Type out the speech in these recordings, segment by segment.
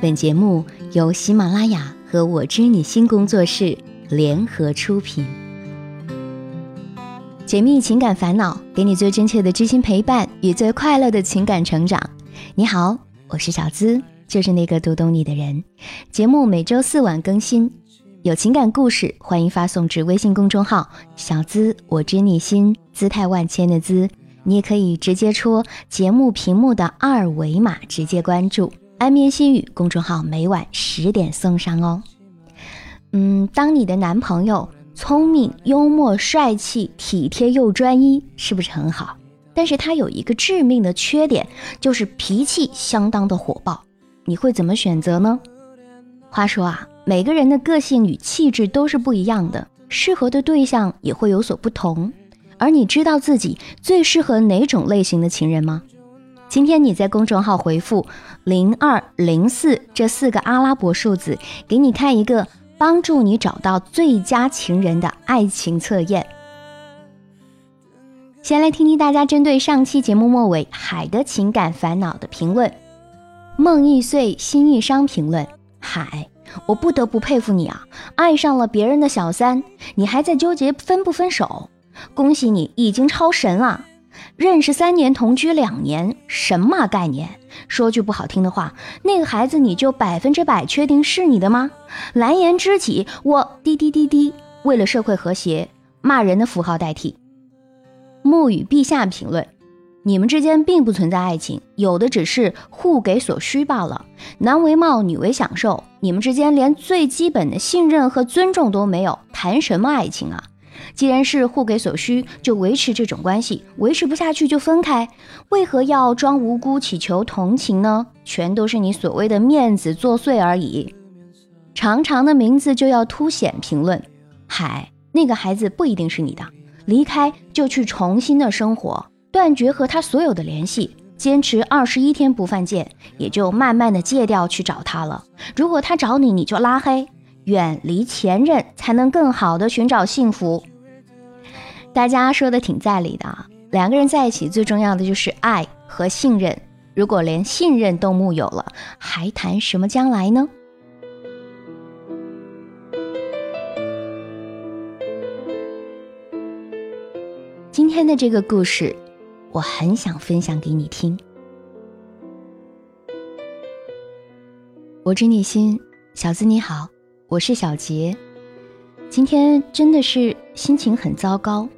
本节目由喜马拉雅和我知你心工作室联合出品。解密情感烦恼，给你最真切的知心陪伴与最快乐的情感成长。你好，我是小资，就是那个读懂你的人。节目每周四晚更新，有情感故事，欢迎发送至微信公众号“小资我知你心”，姿态万千的资。你也可以直接戳节目屏幕的二维码，直接关注“安眠心语”公众号，每晚十点送上哦。嗯，当你的男朋友聪明、幽默、帅气、体贴又专一，是不是很好？但是他有一个致命的缺点，就是脾气相当的火爆。你会怎么选择呢？话说啊，每个人的个性与气质都是不一样的，适合的对象也会有所不同。而你知道自己最适合哪种类型的情人吗？今天你在公众号回复零二零四这四个阿拉伯数字，给你看一个帮助你找到最佳情人的爱情测验。先来听听大家针对上期节目末尾海的情感烦恼的评论。梦易碎心易伤评论：海，我不得不佩服你啊！爱上了别人的小三，你还在纠结分不分手？恭喜你已经超神了！认识三年，同居两年，什么概念？说句不好听的话，那个孩子你就百分之百确定是你的吗？蓝颜知己，我滴滴滴滴，为了社会和谐，骂人的符号代替。沐雨陛下评论：你们之间并不存在爱情，有的只是互给所需罢了。男为貌，女为享受，你们之间连最基本的信任和尊重都没有，谈什么爱情啊？既然是互给所需，就维持这种关系；维持不下去就分开。为何要装无辜乞求同情呢？全都是你所谓的面子作祟而已。长长的名字就要凸显评论。嗨，那个孩子不一定是你的，离开就去重新的生活，断绝和他所有的联系，坚持二十一天不犯贱，也就慢慢的戒掉去找他了。如果他找你，你就拉黑，远离前任，才能更好的寻找幸福。大家说的挺在理的啊，两个人在一起最重要的就是爱和信任。如果连信任都木有了，还谈什么将来呢？今天的这个故事，我很想分享给你听。我知你心，小子你好，我是小杰。今天真的是心情很糟糕。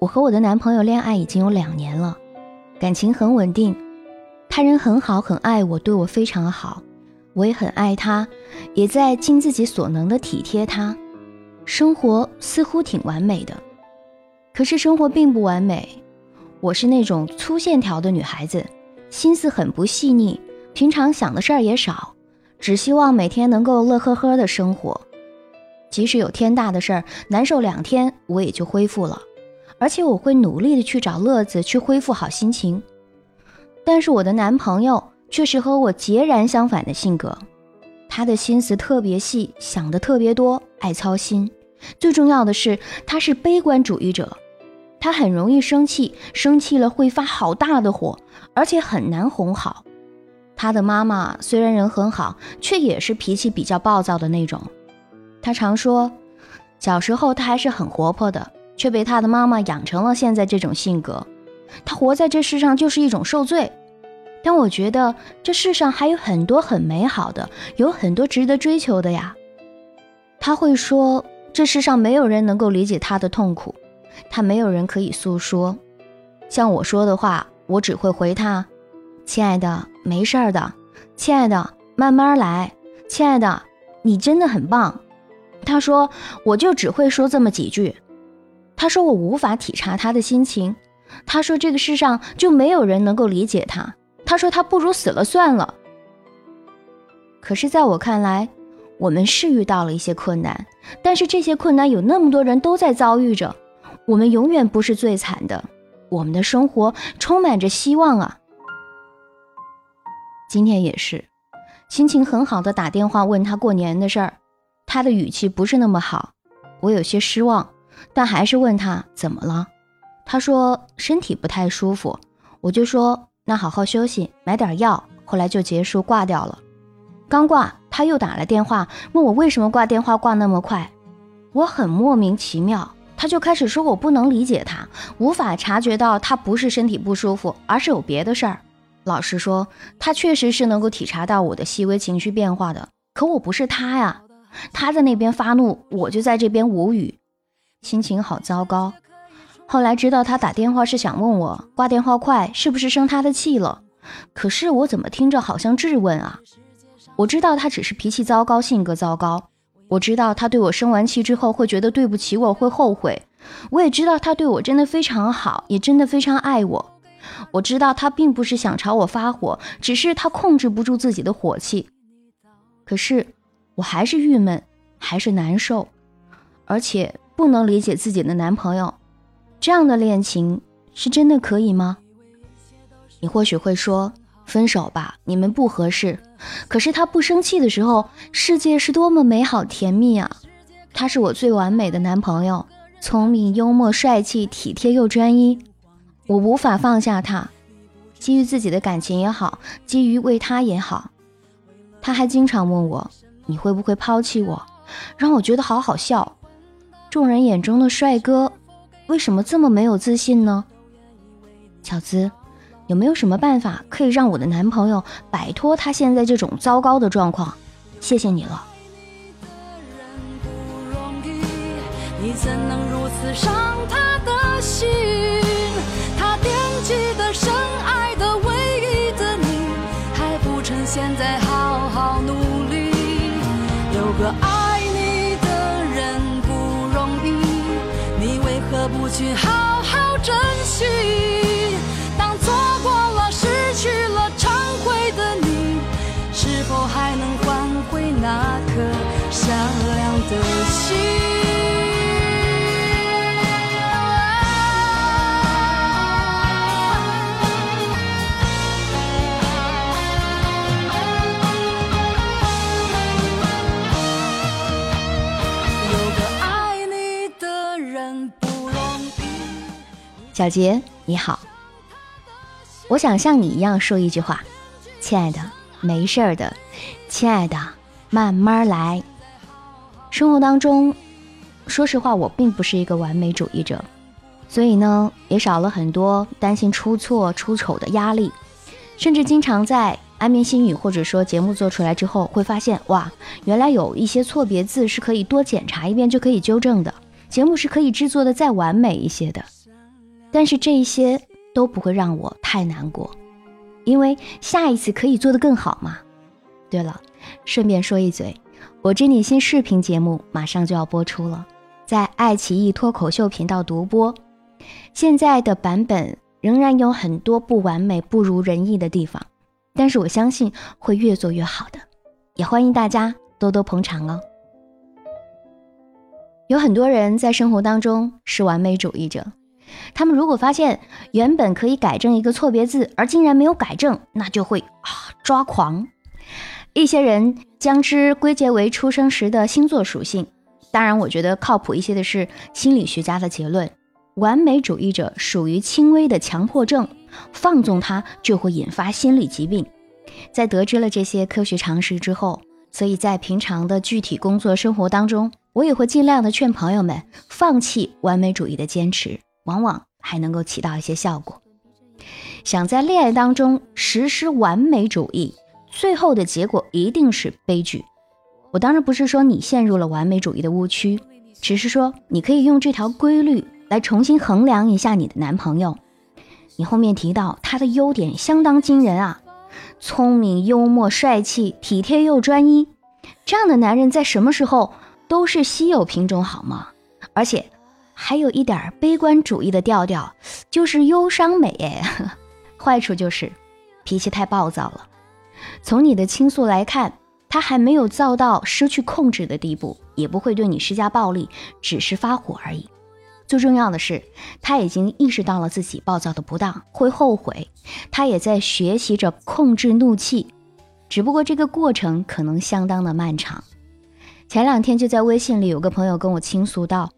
我和我的男朋友恋爱已经有两年了，感情很稳定，他人很好，很爱我，对我非常好，我也很爱他，也在尽自己所能的体贴他，生活似乎挺完美的，可是生活并不完美。我是那种粗线条的女孩子，心思很不细腻，平常想的事儿也少，只希望每天能够乐呵呵的生活，即使有天大的事儿，难受两天，我也就恢复了。而且我会努力的去找乐子，去恢复好心情。但是我的男朋友却是和我截然相反的性格，他的心思特别细，想的特别多，爱操心。最重要的是，他是悲观主义者，他很容易生气，生气了会发好大的火，而且很难哄好。他的妈妈虽然人很好，却也是脾气比较暴躁的那种。他常说，小时候他还是很活泼的。却被他的妈妈养成了现在这种性格，他活在这世上就是一种受罪。但我觉得这世上还有很多很美好的，有很多值得追求的呀。他会说，这世上没有人能够理解他的痛苦，他没有人可以诉说。像我说的话，我只会回他：“亲爱的，没事儿的，亲爱的，慢慢来，亲爱的，你真的很棒。”他说，我就只会说这么几句。他说我无法体察他的心情，他说这个世上就没有人能够理解他，他说他不如死了算了。可是，在我看来，我们是遇到了一些困难，但是这些困难有那么多人都在遭遇着，我们永远不是最惨的，我们的生活充满着希望啊。今天也是，心情很好的打电话问他过年的事儿，他的语气不是那么好，我有些失望。但还是问他怎么了，他说身体不太舒服，我就说那好好休息，买点药，后来就结束挂掉了。刚挂，他又打了电话，问我为什么挂电话挂那么快。我很莫名其妙，他就开始说我不能理解他，无法察觉到他不是身体不舒服，而是有别的事儿。老实说，他确实是能够体察到我的细微情绪变化的，可我不是他呀。他在那边发怒，我就在这边无语，心情好糟糕。后来知道他打电话是想问我挂电话快是不是生他的气了，可是我怎么听着好像质问啊？我知道他只是脾气糟糕，性格糟糕。我知道他对我生完气之后会觉得对不起我，会后悔。我也知道他对我真的非常好，也真的非常爱我。我知道他并不是想朝我发火，只是他控制不住自己的火气。可是我还是郁闷，还是难受，而且不能理解自己的男朋友。这样的恋情是真的可以吗？你或许会说。分手吧，你们不合适。可是他不生气的时候，世界是多么美好甜蜜啊！他是我最完美的男朋友，聪明、幽默、帅气、体贴又专一。我无法放下他，基于自己的感情也好，基于为他也好。他还经常问我：“你会不会抛弃我？”让我觉得好好笑。众人眼中的帅哥，为什么这么没有自信呢？巧姿。有没有什么办法可以让我的男朋友摆脱他现在这种糟糕的状况？谢谢你了。你怎能如此伤他的心？何不去好好珍惜当错过了失去了忏悔的你是否还能换回那颗善良的心？小杰，你好，我想像你一样说一句话，亲爱的，没事儿的，亲爱的。慢慢来。生活当中，说实话，我并不是一个完美主义者，所以呢，也少了很多担心出错、出丑的压力，甚至经常在安眠心语或者说节目做出来之后，会发现哇，原来有一些错别字是可以多检查一遍就可以纠正的，节目是可以制作的再完美一些的。但是这一些都不会让我太难过，因为下一次可以做得更好嘛。对了。顺便说一嘴，我这里新视频节目马上就要播出了，在爱奇艺脱口秀频道独播。现在的版本仍然有很多不完美、不如人意的地方，但是我相信会越做越好的，也欢迎大家多多捧场哦。有很多人在生活当中是完美主义者，他们如果发现原本可以改正一个错别字，而竟然没有改正，那就会啊抓狂。一些人将之归结为出生时的星座属性，当然，我觉得靠谱一些的是心理学家的结论：完美主义者属于轻微的强迫症，放纵他就会引发心理疾病。在得知了这些科学常识之后，所以在平常的具体工作生活当中，我也会尽量的劝朋友们放弃完美主义的坚持，往往还能够起到一些效果。想在恋爱当中实施完美主义。最后的结果一定是悲剧。我当然不是说你陷入了完美主义的误区，只是说你可以用这条规律来重新衡量一下你的男朋友。你后面提到他的优点相当惊人啊，聪明、幽默、帅气、体贴又专一，这样的男人在什么时候都是稀有品种，好吗？而且还有一点悲观主义的调调，就是忧伤美哎。坏处就是脾气太暴躁了。从你的倾诉来看，他还没有躁到失去控制的地步，也不会对你施加暴力，只是发火而已。最重要的是，他已经意识到了自己暴躁的不当，会后悔。他也在学习着控制怒气，只不过这个过程可能相当的漫长。前两天就在微信里有个朋友跟我倾诉到，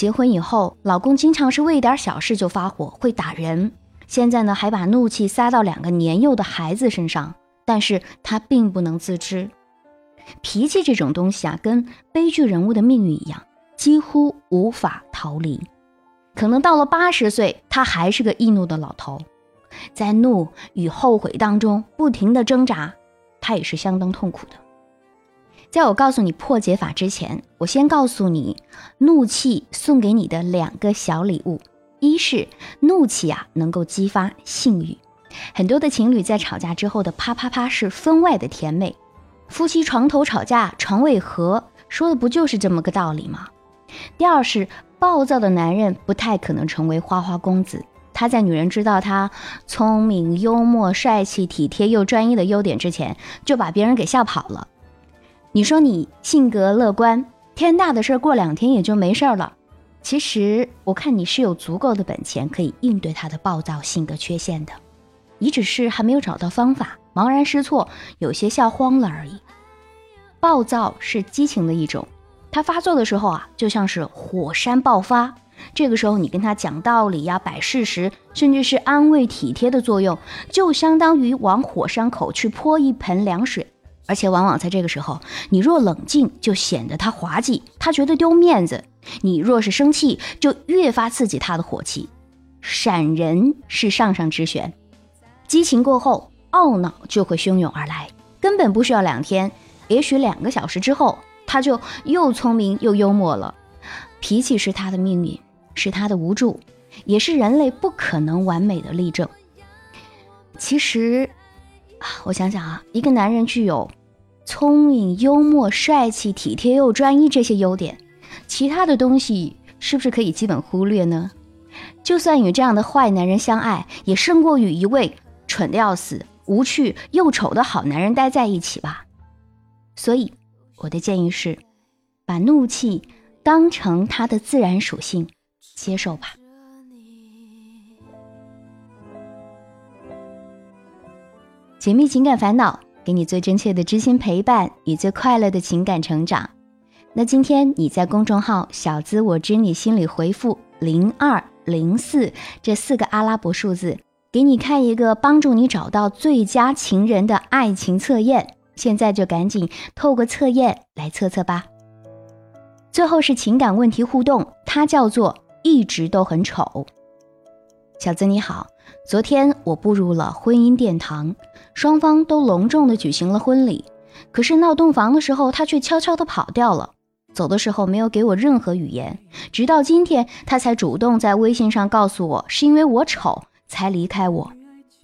结婚以后，老公经常是为一点小事就发火，会打人。现在呢，还把怒气撒到两个年幼的孩子身上。但是他并不能自知，脾气这种东西啊，跟悲剧人物的命运一样，几乎无法逃离。可能到了八十岁，他还是个易怒的老头，在怒与后悔当中不停的挣扎，他也是相当痛苦的。在我告诉你破解法之前，我先告诉你，怒气送给你的两个小礼物：一是怒气啊，能够激发性欲。很多的情侣在吵架之后的啪啪啪是分外的甜美，夫妻床头吵架床尾和，说的不就是这么个道理吗？第二是暴躁的男人不太可能成为花花公子，他在女人知道他聪明、幽默、帅气、体贴又专一的优点之前，就把别人给吓跑了。你说你性格乐观，天大的事儿过两天也就没事儿了。其实我看你是有足够的本钱可以应对他的暴躁性格缺陷的。你只是还没有找到方法，茫然失措，有些吓慌了而已。暴躁是激情的一种，它发作的时候啊，就像是火山爆发。这个时候，你跟他讲道理呀、摆事实，甚至是安慰体贴的作用，就相当于往火山口去泼一盆凉水。而且，往往在这个时候，你若冷静，就显得他滑稽，他觉得丢面子；你若是生气，就越发刺激他的火气。闪人是上上之选。激情过后，懊恼就会汹涌而来，根本不需要两天，也许两个小时之后，他就又聪明又幽默了。脾气是他的命运，是他的无助，也是人类不可能完美的例证。其实，我想想啊，一个男人具有聪明、幽默、帅气、体贴又专一这些优点，其他的东西是不是可以基本忽略呢？就算与这样的坏男人相爱，也胜过与一位。蠢的要死、无趣又丑的好男人待在一起吧。所以，我的建议是，把怒气当成他的自然属性，接受吧。解密情感烦恼，给你最真切的知心陪伴与最快乐的情感成长。那今天你在公众号“小资我知你心里”回复零二零四这四个阿拉伯数字。给你看一个帮助你找到最佳情人的爱情测验，现在就赶紧透过测验来测测吧。最后是情感问题互动，它叫做一直都很丑。小资你好，昨天我步入了婚姻殿堂，双方都隆重的举行了婚礼，可是闹洞房的时候，他却悄悄的跑掉了，走的时候没有给我任何语言，直到今天他才主动在微信上告诉我，是因为我丑。才离开我。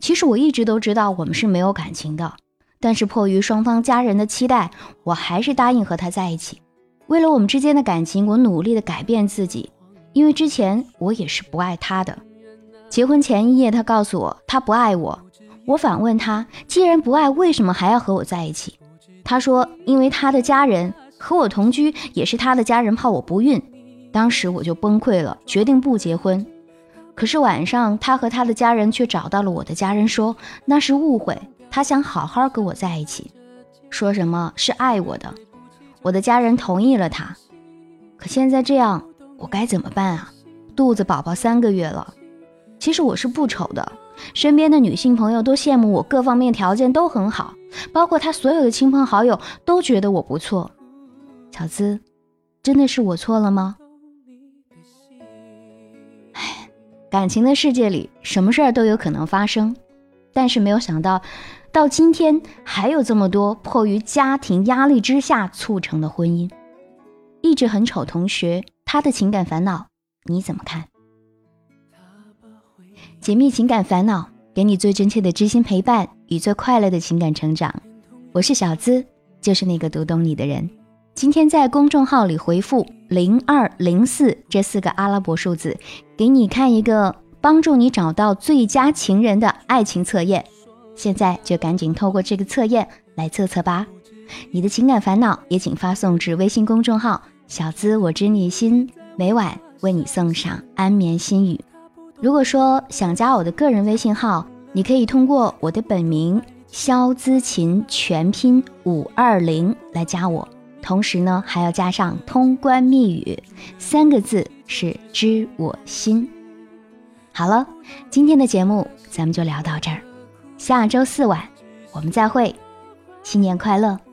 其实我一直都知道我们是没有感情的，但是迫于双方家人的期待，我还是答应和他在一起。为了我们之间的感情，我努力的改变自己，因为之前我也是不爱他的。结婚前一夜，他告诉我他不爱我。我反问他，既然不爱，为什么还要和我在一起？他说，因为他的家人和我同居，也是他的家人怕我不孕。当时我就崩溃了，决定不结婚。可是晚上，他和他的家人却找到了我的家人，说那是误会，他想好好跟我在一起，说什么是爱我的。我的家人同意了他，可现在这样，我该怎么办啊？肚子宝宝三个月了。其实我是不丑的，身边的女性朋友都羡慕我，各方面条件都很好，包括他所有的亲朋好友都觉得我不错。小资，真的是我错了吗？感情的世界里，什么事儿都有可能发生，但是没有想到，到今天还有这么多迫于家庭压力之下促成的婚姻。一直很丑同学，他的情感烦恼你怎么看？解密情感烦恼，给你最真切的知心陪伴与最快乐的情感成长。我是小资，就是那个读懂你的人。今天在公众号里回复零二零四这四个阿拉伯数字，给你看一个帮助你找到最佳情人的爱情测验。现在就赶紧透过这个测验来测测吧。你的情感烦恼也请发送至微信公众号“小资我知你心”，每晚为你送上安眠心语。如果说想加我的个人微信号，你可以通过我的本名肖姿琴全拼五二零来加我。同时呢，还要加上通关密语，三个字是“知我心”。好了，今天的节目咱们就聊到这儿，下周四晚我们再会，新年快乐。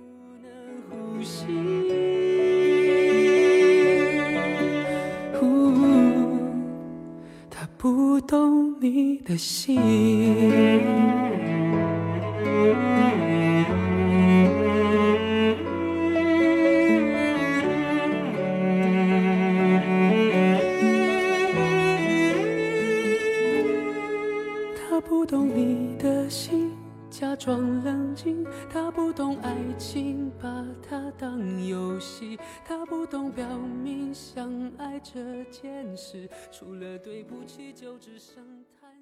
懂你的心。对不起，就只剩叹息。